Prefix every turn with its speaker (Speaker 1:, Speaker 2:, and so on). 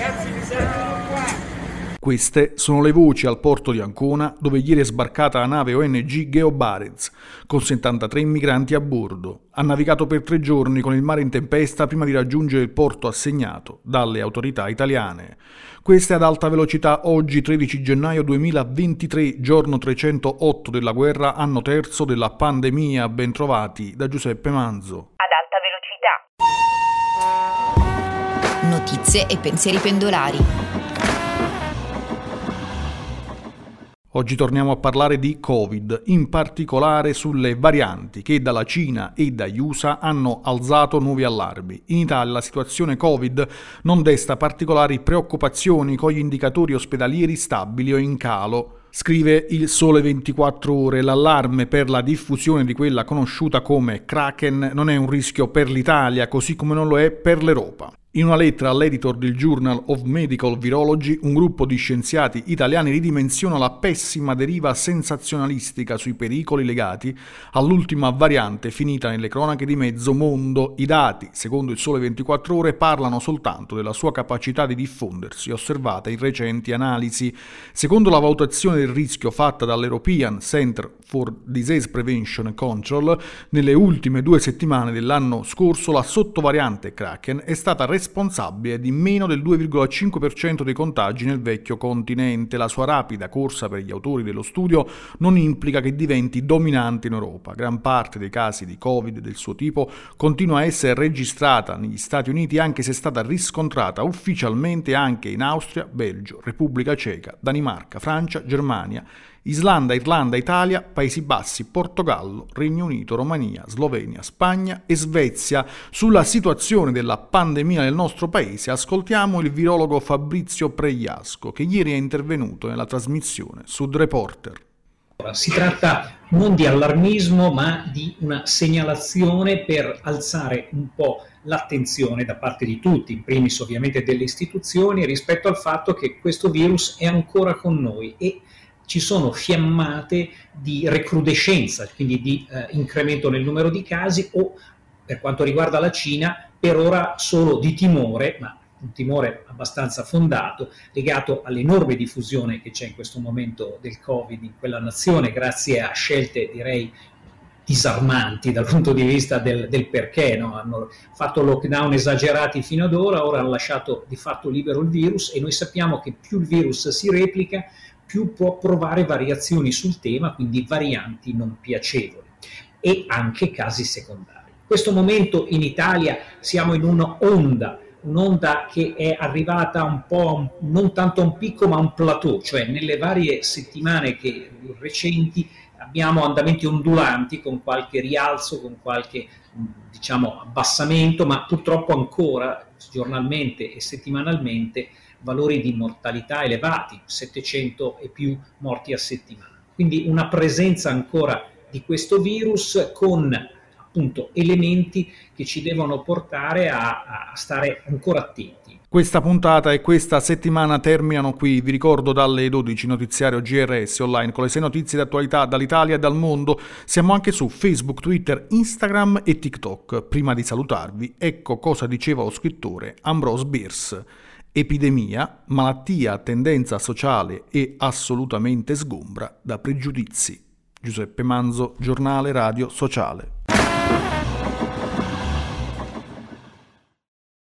Speaker 1: ragazzi mi servono qua.
Speaker 2: Queste sono le voci al porto di Ancona, dove ieri è sbarcata la nave ONG Geo Barents, con 73 migranti a bordo. Ha navigato per tre giorni con il mare in tempesta prima di raggiungere il porto assegnato dalle autorità italiane. Questa è ad alta velocità oggi 13 gennaio 2023, giorno 308 della guerra, anno terzo della pandemia. Bentrovati da Giuseppe Manzo.
Speaker 3: Notizie e pensieri pendolari.
Speaker 2: Oggi torniamo a parlare di Covid, in particolare sulle varianti che dalla Cina e dagli USA hanno alzato nuovi allarmi. In Italia la situazione Covid non desta particolari preoccupazioni con gli indicatori ospedalieri stabili o in calo. Scrive il Sole 24 ore, l'allarme per la diffusione di quella conosciuta come Kraken non è un rischio per l'Italia, così come non lo è per l'Europa. In una lettera all'editor del Journal of Medical Virology, un gruppo di scienziati italiani ridimensiona la pessima deriva sensazionalistica sui pericoli legati all'ultima variante finita nelle cronache di mezzo mondo. I dati, secondo il Sole 24 Ore, parlano soltanto della sua capacità di diffondersi, osservata in recenti analisi. Secondo la valutazione del rischio fatta dall'European Center for Disease Prevention Control, nelle ultime due settimane dell'anno scorso la sottovariante Kraken è stata responsabile di meno del 2,5% dei contagi nel vecchio continente. La sua rapida corsa per gli autori dello studio non implica che diventi dominante in Europa. Gran parte dei casi di Covid del suo tipo continua a essere registrata negli Stati Uniti anche se è stata riscontrata ufficialmente anche in Austria, Belgio, Repubblica Ceca, Danimarca, Francia, Germania Islanda, Irlanda, Italia, Paesi Bassi, Portogallo, Regno Unito, Romania, Slovenia, Spagna e Svezia. Sulla situazione della pandemia nel nostro paese ascoltiamo il virologo Fabrizio Pregliasco che ieri è intervenuto nella trasmissione Sud Reporter.
Speaker 4: Si tratta non di allarmismo ma di una segnalazione per alzare un po' l'attenzione da parte di tutti, in primis ovviamente delle istituzioni, rispetto al fatto che questo virus è ancora con noi e ci sono fiammate di recrudescenza, quindi di eh, incremento nel numero di casi o per quanto riguarda la Cina per ora solo di timore, ma un timore abbastanza fondato, legato all'enorme diffusione che c'è in questo momento del Covid in quella nazione, grazie a scelte direi disarmanti dal punto di vista del, del perché, no? hanno fatto lockdown esagerati fino ad ora, ora hanno lasciato di fatto libero il virus e noi sappiamo che più il virus si replica, più può provare variazioni sul tema, quindi varianti non piacevoli e anche casi secondari. In questo momento in Italia siamo in un'onda, un'onda che è arrivata un po' non tanto a un picco ma a un plateau, cioè nelle varie settimane che, recenti abbiamo andamenti ondulanti con qualche rialzo, con qualche diciamo abbassamento, ma purtroppo ancora giornalmente e settimanalmente valori di mortalità elevati, 700 e più morti a settimana. Quindi una presenza ancora di questo virus con appunto elementi che ci devono portare a, a stare ancora attenti.
Speaker 2: Questa puntata e questa settimana terminano qui, vi ricordo dalle 12 notiziario GRS online con le 6 notizie d'attualità dall'Italia e dal mondo. Siamo anche su Facebook, Twitter, Instagram e TikTok. Prima di salutarvi, ecco cosa diceva lo scrittore Ambrose Bierce. Epidemia, malattia tendenza sociale e assolutamente sgombra da pregiudizi. Giuseppe Manzo, giornale radio sociale.